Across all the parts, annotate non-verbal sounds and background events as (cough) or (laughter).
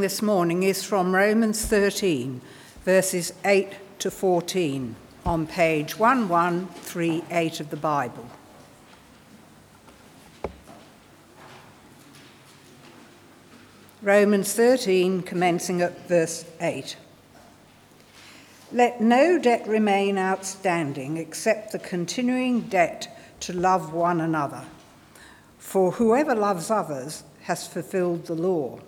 this morning is from Romans 13, verses 8 to 14, on page 1138 of the Bible. Romans 13, commencing at verse 8. Let no debt remain outstanding except the continuing debt to love one another. For whoever loves others has fulfilled the law.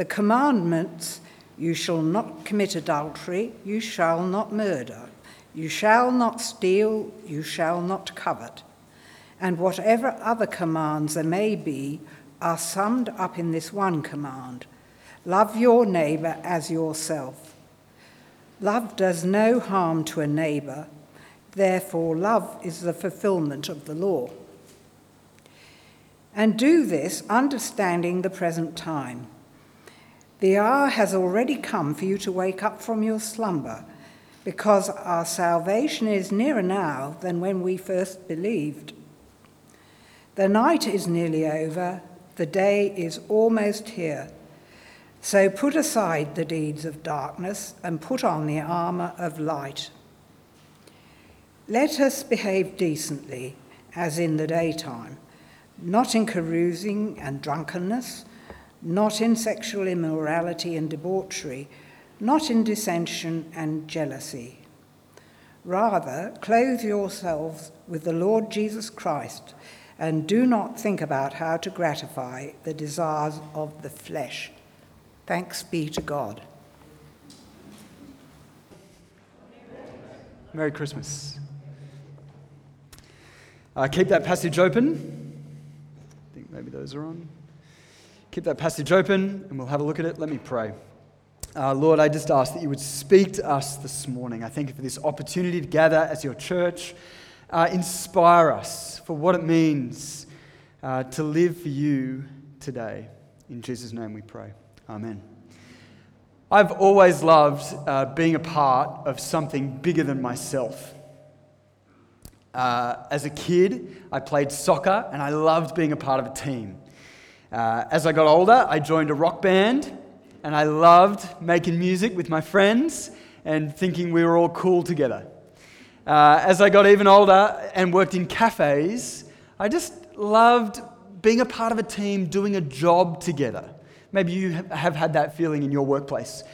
The commandments you shall not commit adultery, you shall not murder, you shall not steal, you shall not covet. And whatever other commands there may be are summed up in this one command love your neighbour as yourself. Love does no harm to a neighbour, therefore, love is the fulfilment of the law. And do this understanding the present time. The hour has already come for you to wake up from your slumber, because our salvation is nearer now than when we first believed. The night is nearly over, the day is almost here. So put aside the deeds of darkness and put on the armour of light. Let us behave decently, as in the daytime, not in carousing and drunkenness not in sexual immorality and debauchery, not in dissension and jealousy. Rather, clothe yourselves with the Lord Jesus Christ and do not think about how to gratify the desires of the flesh. Thanks be to God. Merry Christmas. Uh, keep that passage open. I think maybe those are on. Keep that passage open and we'll have a look at it. Let me pray. Uh, Lord, I just ask that you would speak to us this morning. I thank you for this opportunity to gather as your church. Uh, inspire us for what it means uh, to live for you today. In Jesus' name we pray. Amen. I've always loved uh, being a part of something bigger than myself. Uh, as a kid, I played soccer and I loved being a part of a team. Uh, as I got older, I joined a rock band and I loved making music with my friends and thinking we were all cool together. Uh, as I got even older and worked in cafes, I just loved being a part of a team, doing a job together. Maybe you have had that feeling in your workplace.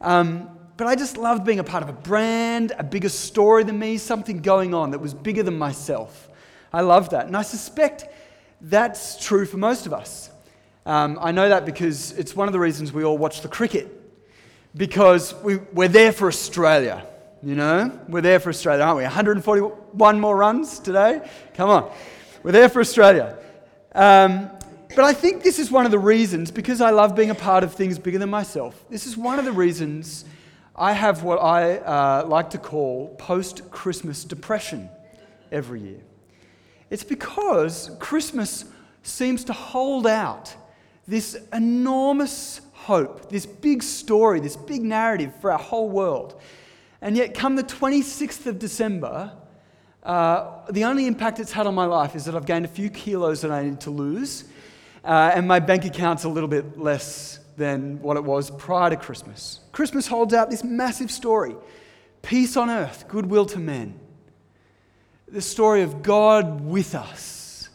Um, but I just loved being a part of a brand, a bigger story than me, something going on that was bigger than myself. I loved that. And I suspect that's true for most of us. Um, I know that because it's one of the reasons we all watch the cricket. Because we, we're there for Australia, you know? We're there for Australia, aren't we? 141 more runs today? Come on. We're there for Australia. Um, but I think this is one of the reasons, because I love being a part of things bigger than myself, this is one of the reasons I have what I uh, like to call post Christmas depression every year. It's because Christmas seems to hold out this enormous hope, this big story, this big narrative for our whole world. And yet, come the 26th of December, uh, the only impact it's had on my life is that I've gained a few kilos that I need to lose, uh, and my bank account's a little bit less than what it was prior to Christmas. Christmas holds out this massive story peace on earth, goodwill to men. The story of God with us,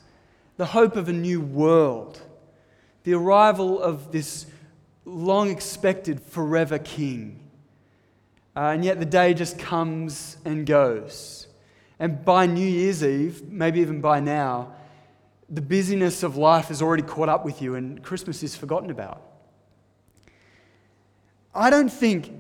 the hope of a new world the arrival of this long expected forever king. Uh, and yet the day just comes and goes. And by New Year's Eve, maybe even by now, the busyness of life has already caught up with you and Christmas is forgotten about. I don't think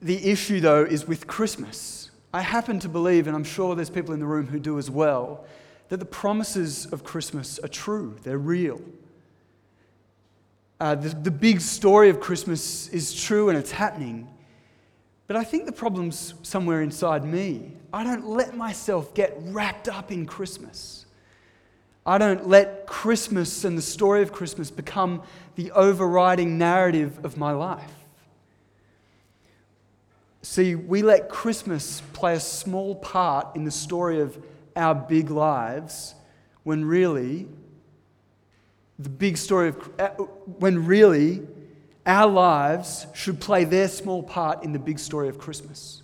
the issue, though, is with Christmas. I happen to believe, and I'm sure there's people in the room who do as well, that the promises of Christmas are true, they're real. Uh, the, the big story of Christmas is true and it's happening. But I think the problem's somewhere inside me. I don't let myself get wrapped up in Christmas. I don't let Christmas and the story of Christmas become the overriding narrative of my life. See, we let Christmas play a small part in the story of our big lives when really the big story of uh, when really our lives should play their small part in the big story of Christmas.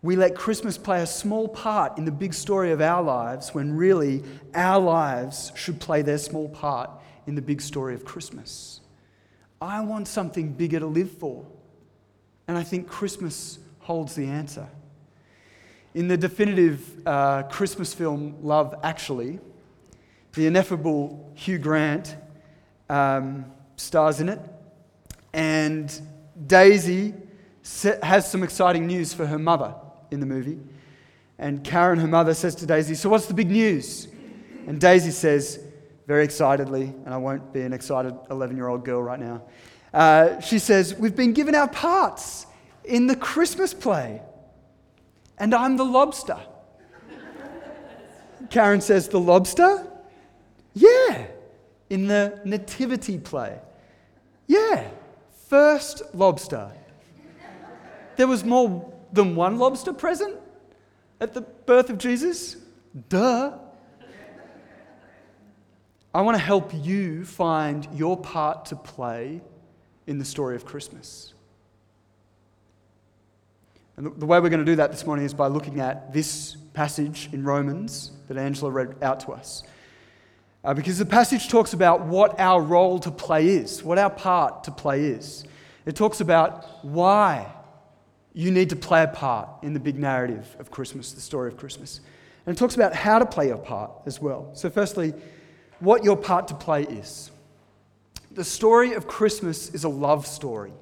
We let Christmas play a small part in the big story of our lives when really our lives should play their small part in the big story of Christmas. I want something bigger to live for. And I think Christmas holds the answer. In the definitive uh, Christmas film Love Actually, the ineffable Hugh Grant um, stars in it. And Daisy has some exciting news for her mother in the movie. And Karen, her mother, says to Daisy, So what's the big news? And Daisy says, very excitedly, and I won't be an excited 11 year old girl right now, uh, she says, We've been given our parts in the Christmas play, and I'm the lobster. (laughs) Karen says, The lobster? Yeah, in the nativity play. Yeah, first lobster. There was more than one lobster present at the birth of Jesus? Duh. I want to help you find your part to play in the story of Christmas. And the way we're going to do that this morning is by looking at this passage in Romans that Angela read out to us. Uh, because the passage talks about what our role to play is, what our part to play is. It talks about why you need to play a part in the big narrative of Christmas, the story of Christmas. And it talks about how to play your part as well. So, firstly, what your part to play is. The story of Christmas is a love story.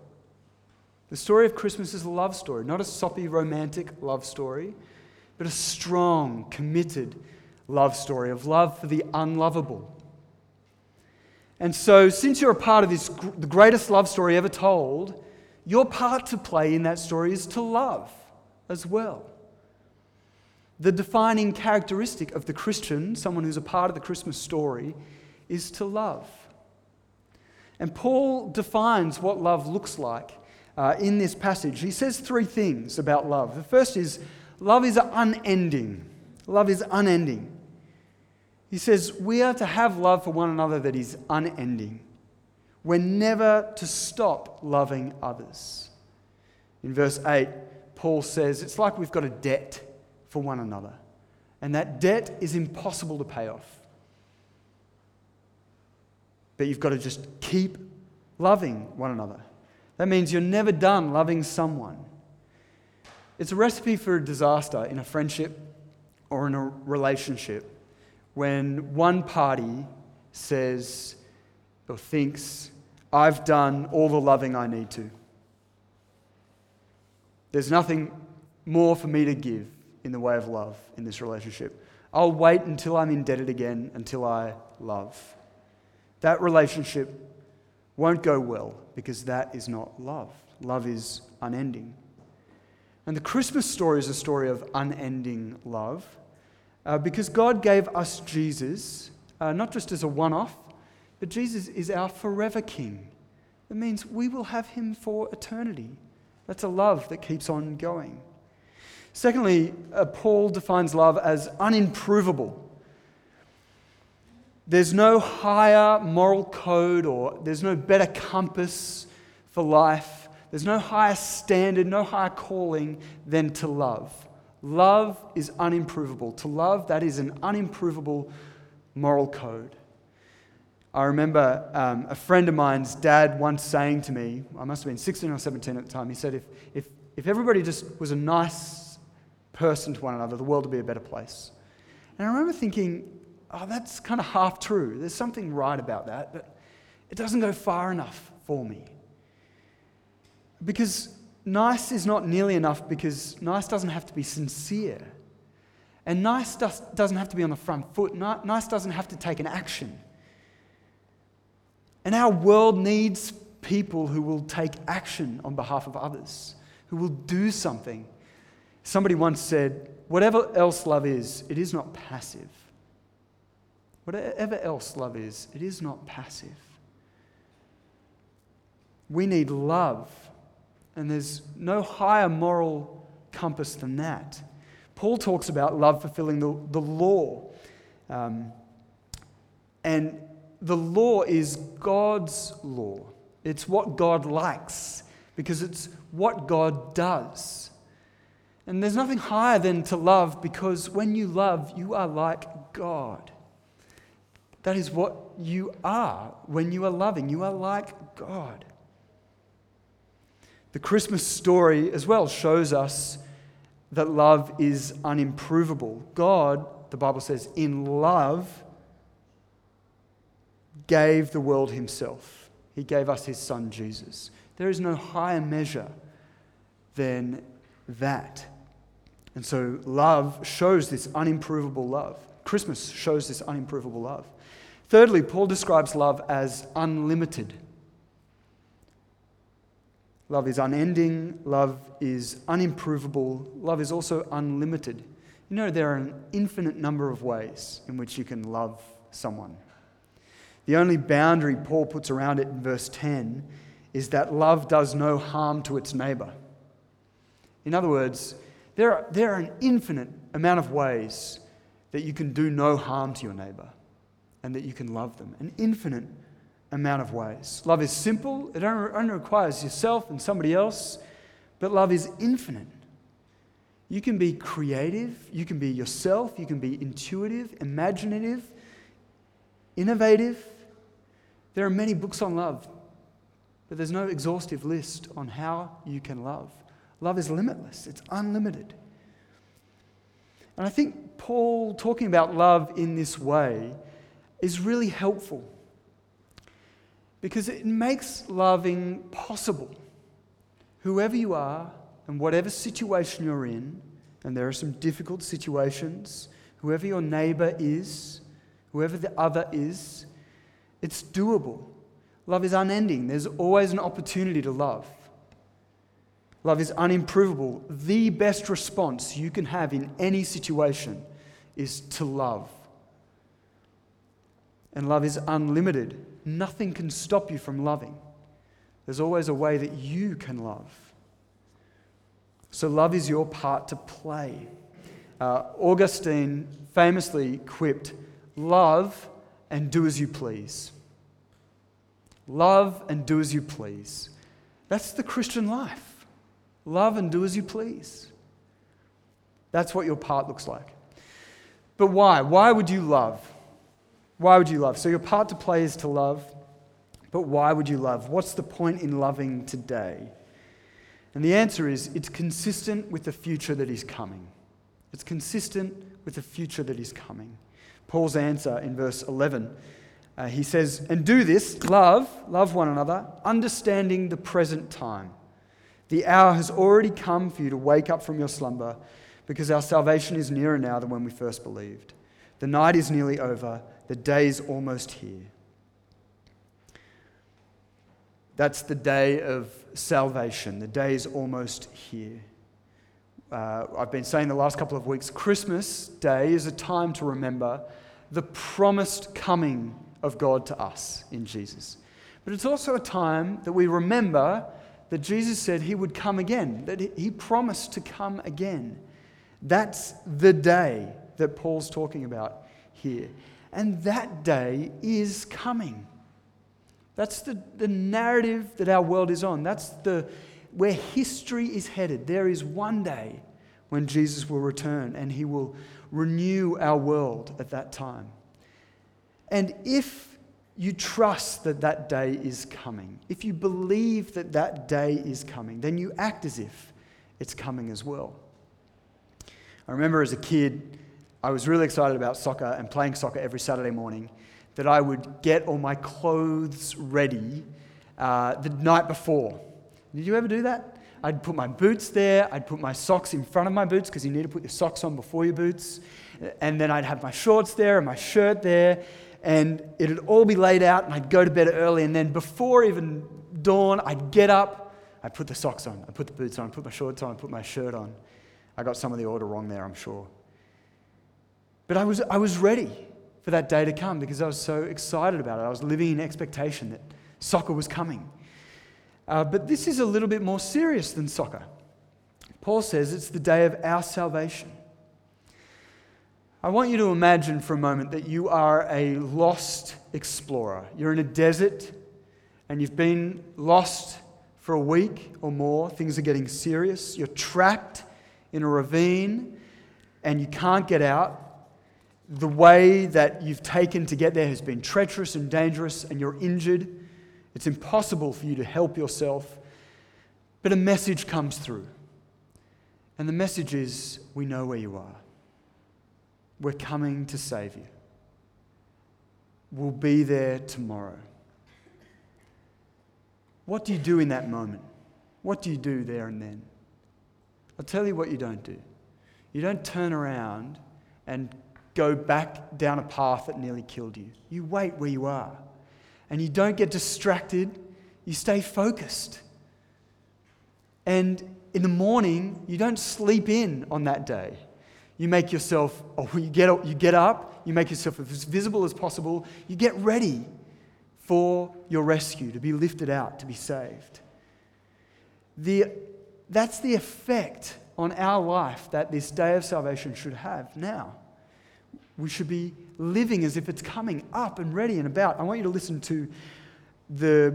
The story of Christmas is a love story, not a soppy romantic love story, but a strong, committed love story of love for the unlovable. And so, since you're a part of this, the greatest love story ever told, your part to play in that story is to love as well. The defining characteristic of the Christian, someone who's a part of the Christmas story, is to love. And Paul defines what love looks like uh, in this passage. He says three things about love. The first is love is unending. Love is unending. He says we are to have love for one another that is unending. We're never to stop loving others. In verse 8, Paul says it's like we've got a debt for one another, and that debt is impossible to pay off. But you've got to just keep loving one another. That means you're never done loving someone. It's a recipe for disaster in a friendship or in a relationship when one party says or thinks, I've done all the loving I need to. There's nothing more for me to give in the way of love in this relationship. I'll wait until I'm indebted again, until I love. That relationship won't go well because that is not love. Love is unending. And the Christmas story is a story of unending love uh, because God gave us Jesus, uh, not just as a one off, but Jesus is our forever King. It means we will have him for eternity. That's a love that keeps on going. Secondly, uh, Paul defines love as unimprovable. There's no higher moral code or there's no better compass for life. There's no higher standard, no higher calling than to love. Love is unimprovable. To love, that is an unimprovable moral code. I remember um, a friend of mine's dad once saying to me, I must have been 16 or 17 at the time, he said, if, if, if everybody just was a nice person to one another, the world would be a better place. And I remember thinking, oh, that's kind of half true. There's something right about that, but it doesn't go far enough for me. Because nice is not nearly enough because nice doesn't have to be sincere. And nice does, doesn't have to be on the front foot. Nice doesn't have to take an action. And our world needs people who will take action on behalf of others, who will do something. Somebody once said, Whatever else love is, it is not passive. Whatever else love is, it is not passive. We need love, and there's no higher moral compass than that. Paul talks about love fulfilling the, the law. Um, and the law is God's law. It's what God likes because it's what God does. And there's nothing higher than to love because when you love, you are like God. That is what you are when you are loving. You are like God. The Christmas story as well shows us that love is unimprovable. God, the Bible says, in love, gave the world himself. He gave us his son Jesus. There is no higher measure than that. And so love shows this unimprovable love. Christmas shows this unimprovable love. Thirdly, Paul describes love as unlimited. Love is unending, love is unimprovable, love is also unlimited. You know, there are an infinite number of ways in which you can love someone. The only boundary Paul puts around it in verse 10 is that love does no harm to its neighbor. In other words, there are, there are an infinite amount of ways that you can do no harm to your neighbor and that you can love them. An infinite amount of ways. Love is simple, it only requires yourself and somebody else, but love is infinite. You can be creative, you can be yourself, you can be intuitive, imaginative, innovative. There are many books on love, but there's no exhaustive list on how you can love. Love is limitless, it's unlimited. And I think Paul talking about love in this way is really helpful because it makes loving possible. Whoever you are and whatever situation you're in, and there are some difficult situations, whoever your neighbor is, whoever the other is, it's doable. Love is unending. There's always an opportunity to love. Love is unimprovable. The best response you can have in any situation is to love. And love is unlimited. Nothing can stop you from loving. There's always a way that you can love. So, love is your part to play. Uh, Augustine famously quipped, Love and do as you please. Love and do as you please. That's the Christian life. Love and do as you please. That's what your part looks like. But why? Why would you love? Why would you love? So, your part to play is to love, but why would you love? What's the point in loving today? And the answer is it's consistent with the future that is coming. It's consistent with the future that is coming. Paul's answer in verse 11, uh, he says, And do this, love, love one another, understanding the present time. The hour has already come for you to wake up from your slumber, because our salvation is nearer now than when we first believed. The night is nearly over the day's almost here. That's the day of salvation. The day is almost here. Uh, I've been saying the last couple of weeks Christmas Day is a time to remember the promised coming of God to us in Jesus. But it's also a time that we remember that Jesus said he would come again, that he promised to come again. That's the day that Paul's talking about here. And that day is coming. That's the, the narrative that our world is on. That's the, where history is headed. There is one day when Jesus will return and he will renew our world at that time. And if you trust that that day is coming, if you believe that that day is coming, then you act as if it's coming as well. I remember as a kid, I was really excited about soccer and playing soccer every Saturday morning, that I would get all my clothes ready uh, the night before. Did you ever do that? I'd put my boots there, I'd put my socks in front of my boots because you need to put your socks on before your boots. And then I'd have my shorts there and my shirt there, and it'd all be laid out, and I'd go to bed early. And then before even dawn, I'd get up, I'd put the socks on, I'd put the boots on, I'd put my shorts on, I'd put my shirt on. I got some of the order wrong there, I'm sure. But I was, I was ready for that day to come because I was so excited about it. I was living in expectation that soccer was coming. Uh, but this is a little bit more serious than soccer. Paul says it's the day of our salvation. I want you to imagine for a moment that you are a lost explorer. You're in a desert and you've been lost for a week or more. Things are getting serious. You're trapped in a ravine and you can't get out. The way that you've taken to get there has been treacherous and dangerous, and you're injured. It's impossible for you to help yourself. But a message comes through. And the message is we know where you are. We're coming to save you. We'll be there tomorrow. What do you do in that moment? What do you do there and then? I'll tell you what you don't do. You don't turn around and go back down a path that nearly killed you. You wait where you are. And you don't get distracted, you stay focused. And in the morning, you don't sleep in on that day. You make yourself, or you get, you get up, you make yourself as visible as possible, you get ready for your rescue, to be lifted out, to be saved. The, that's the effect on our life that this day of salvation should have now. We should be living as if it's coming up and ready and about. I want you to listen to the,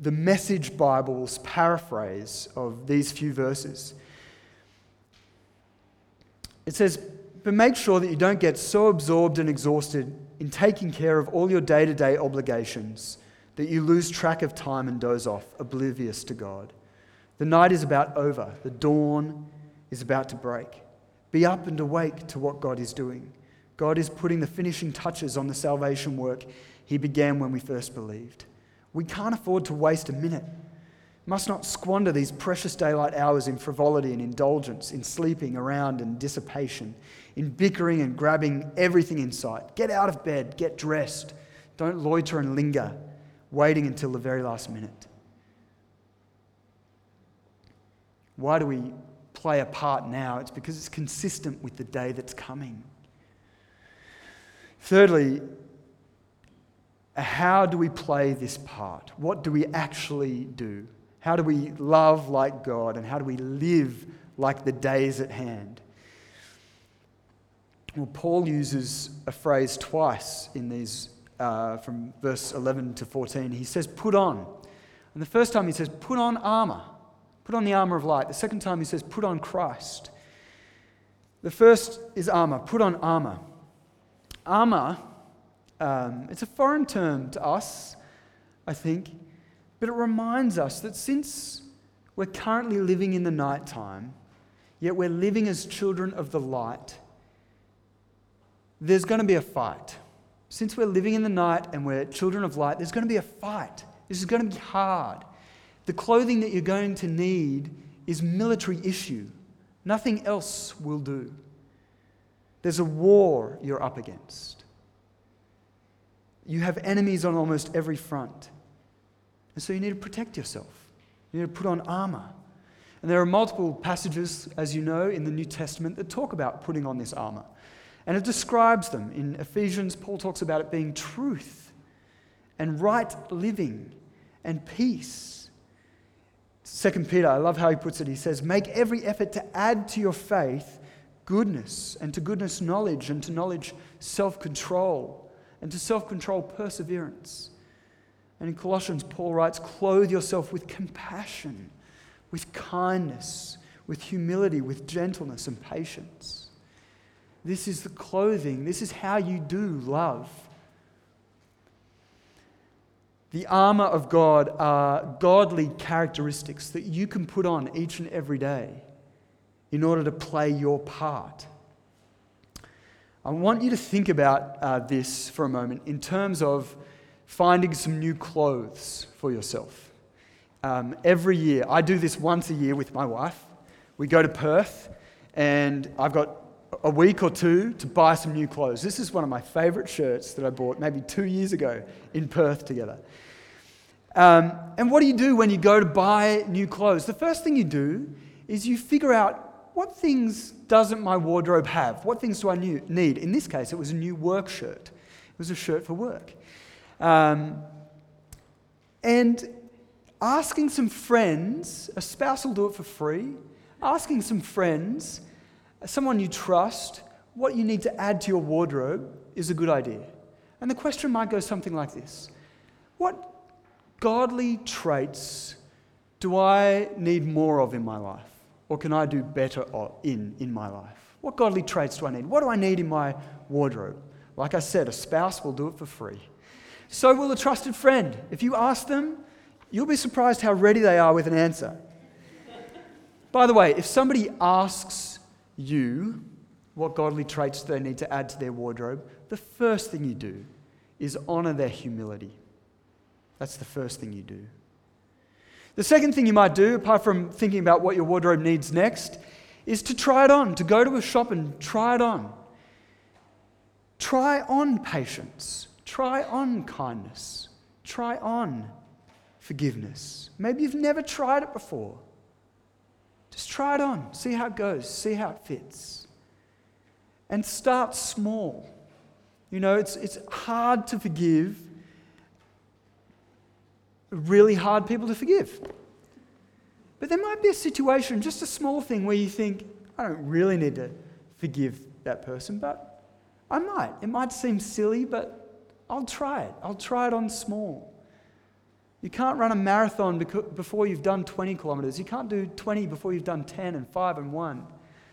the Message Bible's paraphrase of these few verses. It says, But make sure that you don't get so absorbed and exhausted in taking care of all your day to day obligations that you lose track of time and doze off, oblivious to God. The night is about over, the dawn is about to break. Be up and awake to what God is doing. God is putting the finishing touches on the salvation work He began when we first believed. We can't afford to waste a minute. Must not squander these precious daylight hours in frivolity and indulgence, in sleeping around and dissipation, in bickering and grabbing everything in sight. Get out of bed, get dressed. Don't loiter and linger, waiting until the very last minute. Why do we play a part now? It's because it's consistent with the day that's coming. Thirdly, how do we play this part? What do we actually do? How do we love like God and how do we live like the days at hand? Well, Paul uses a phrase twice in these, uh, from verse 11 to 14. He says, put on. And the first time he says, put on armor. Put on the armor of light. The second time he says, put on Christ. The first is armor. Put on armor. Armor, um, it's a foreign term to us, I think, but it reminds us that since we're currently living in the nighttime, yet we're living as children of the light, there's going to be a fight. Since we're living in the night and we're children of light, there's going to be a fight. This is going to be hard. The clothing that you're going to need is military issue. Nothing else will do. There's a war you're up against. You have enemies on almost every front. And so you need to protect yourself. You need to put on armor. And there are multiple passages, as you know, in the New Testament that talk about putting on this armor. And it describes them. In Ephesians, Paul talks about it being truth and right living and peace. Second Peter, I love how he puts it. He says, Make every effort to add to your faith goodness, and to goodness, knowledge, and to knowledge, self control, and to self control, perseverance. And in Colossians, Paul writes, Clothe yourself with compassion, with kindness, with humility, with gentleness and patience. This is the clothing. This is how you do love. The armor of God are godly characteristics that you can put on each and every day in order to play your part. I want you to think about uh, this for a moment in terms of finding some new clothes for yourself. Um, every year, I do this once a year with my wife. We go to Perth, and I've got a week or two to buy some new clothes. This is one of my favorite shirts that I bought maybe two years ago in Perth together. Um, and what do you do when you go to buy new clothes? The first thing you do is you figure out what things doesn't my wardrobe have? What things do I need? In this case, it was a new work shirt. It was a shirt for work. Um, and asking some friends, a spouse will do it for free, asking some friends someone you trust, what you need to add to your wardrobe is a good idea. And the question might go something like this What godly traits do I need more of in my life? Or can I do better in in my life? What godly traits do I need? What do I need in my wardrobe? Like I said, a spouse will do it for free. So will a trusted friend. If you ask them, you'll be surprised how ready they are with an answer. By the way, if somebody asks you what godly traits they need to add to their wardrobe, the first thing you do is honor their humility. That's the first thing you do. The second thing you might do, apart from thinking about what your wardrobe needs next, is to try it on, to go to a shop and try it on. Try on patience, try on kindness, try on forgiveness. Maybe you've never tried it before. Just try it on, see how it goes, see how it fits. And start small. You know, it's, it's hard to forgive, really hard people to forgive. But there might be a situation, just a small thing, where you think, I don't really need to forgive that person, but I might. It might seem silly, but I'll try it. I'll try it on small. You can't run a marathon before you've done 20 kilometers. You can't do 20 before you've done 10 and 5 and 1.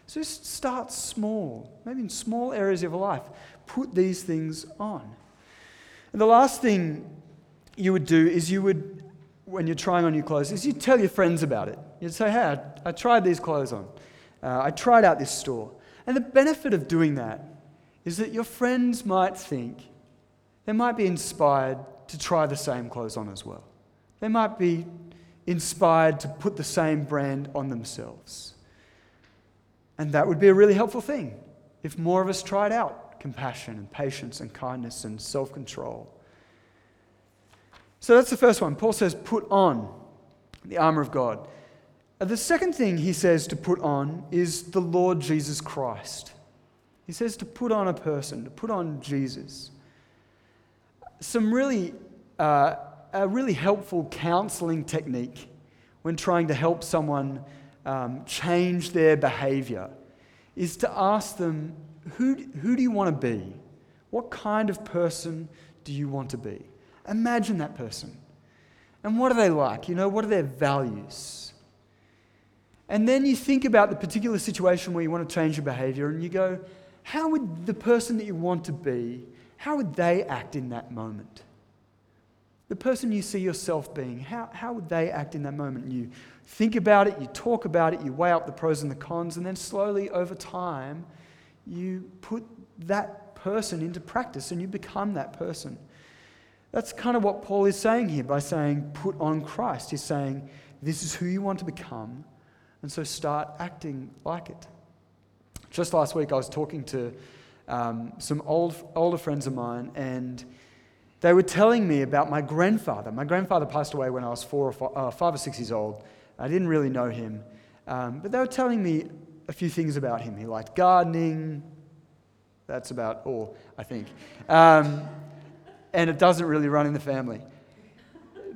So just start small, maybe in small areas of your life. Put these things on. And the last thing you would do is you would, when you're trying on new clothes, is you tell your friends about it. You'd say, hey, I, I tried these clothes on. Uh, I tried out this store. And the benefit of doing that is that your friends might think, they might be inspired to try the same clothes on as well. They might be inspired to put the same brand on themselves. And that would be a really helpful thing if more of us tried out compassion and patience and kindness and self control. So that's the first one. Paul says, put on the armor of God. The second thing he says to put on is the Lord Jesus Christ. He says to put on a person, to put on Jesus. Some really, uh, a really helpful counseling technique when trying to help someone um, change their behavior is to ask them, who, who do you want to be? What kind of person do you want to be? Imagine that person. And what are they like? You know, what are their values? And then you think about the particular situation where you want to change your behavior and you go, how would the person that you want to be, how would they act in that moment? The person you see yourself being, how, how would they act in that moment? And you think about it, you talk about it, you weigh up the pros and the cons, and then slowly over time, you put that person into practice and you become that person. That's kind of what Paul is saying here by saying, put on Christ. He's saying, this is who you want to become, and so start acting like it. Just last week, I was talking to um, some old, older friends of mine, and they were telling me about my grandfather. My grandfather passed away when I was four or five, uh, five or six years old. I didn't really know him, um, but they were telling me a few things about him. He liked gardening. That's about all, I think. Um, and it doesn't really run in the family.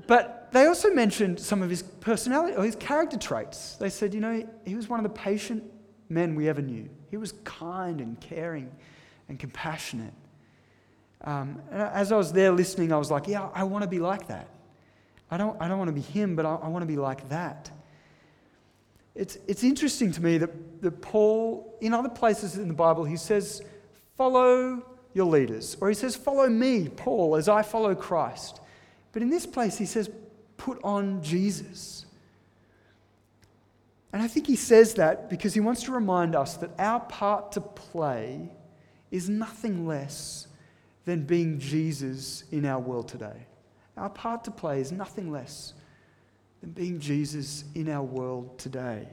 But they also mentioned some of his personality or his character traits. They said, you know, he was one of the patient men we ever knew. He was kind and caring and compassionate. Um, and as I was there listening, I was like, yeah, I want to be like that. I don't, I don't want to be him, but I, I want to be like that. It's, it's interesting to me that, that Paul, in other places in the Bible, he says, follow your leaders. Or he says, Follow me, Paul, as I follow Christ. But in this place, he says, Put on Jesus. And I think he says that because he wants to remind us that our part to play is nothing less than being Jesus in our world today. Our part to play is nothing less than being Jesus in our world today.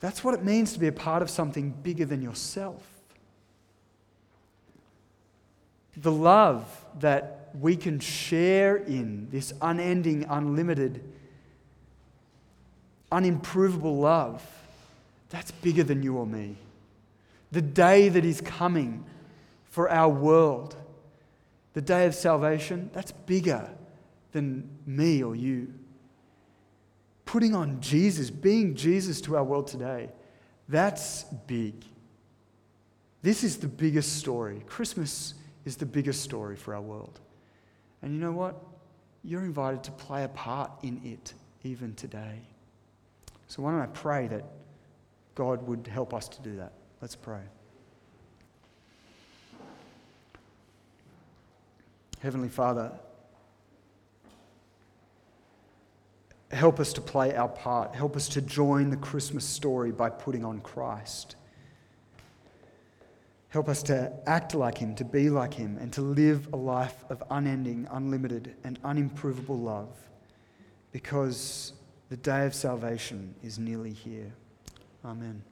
That's what it means to be a part of something bigger than yourself the love that we can share in, this unending, unlimited, unimprovable love, that's bigger than you or me. The day that is coming for our world, the day of salvation, that's bigger than me or you. Putting on Jesus, being Jesus to our world today, that's big. This is the biggest story. Christmas is the biggest story for our world. And you know what? You're invited to play a part in it even today. So, why don't I pray that God would help us to do that? Let's pray. Heavenly Father, help us to play our part. Help us to join the Christmas story by putting on Christ. Help us to act like Him, to be like Him, and to live a life of unending, unlimited, and unimprovable love because the day of salvation is nearly here. Amen.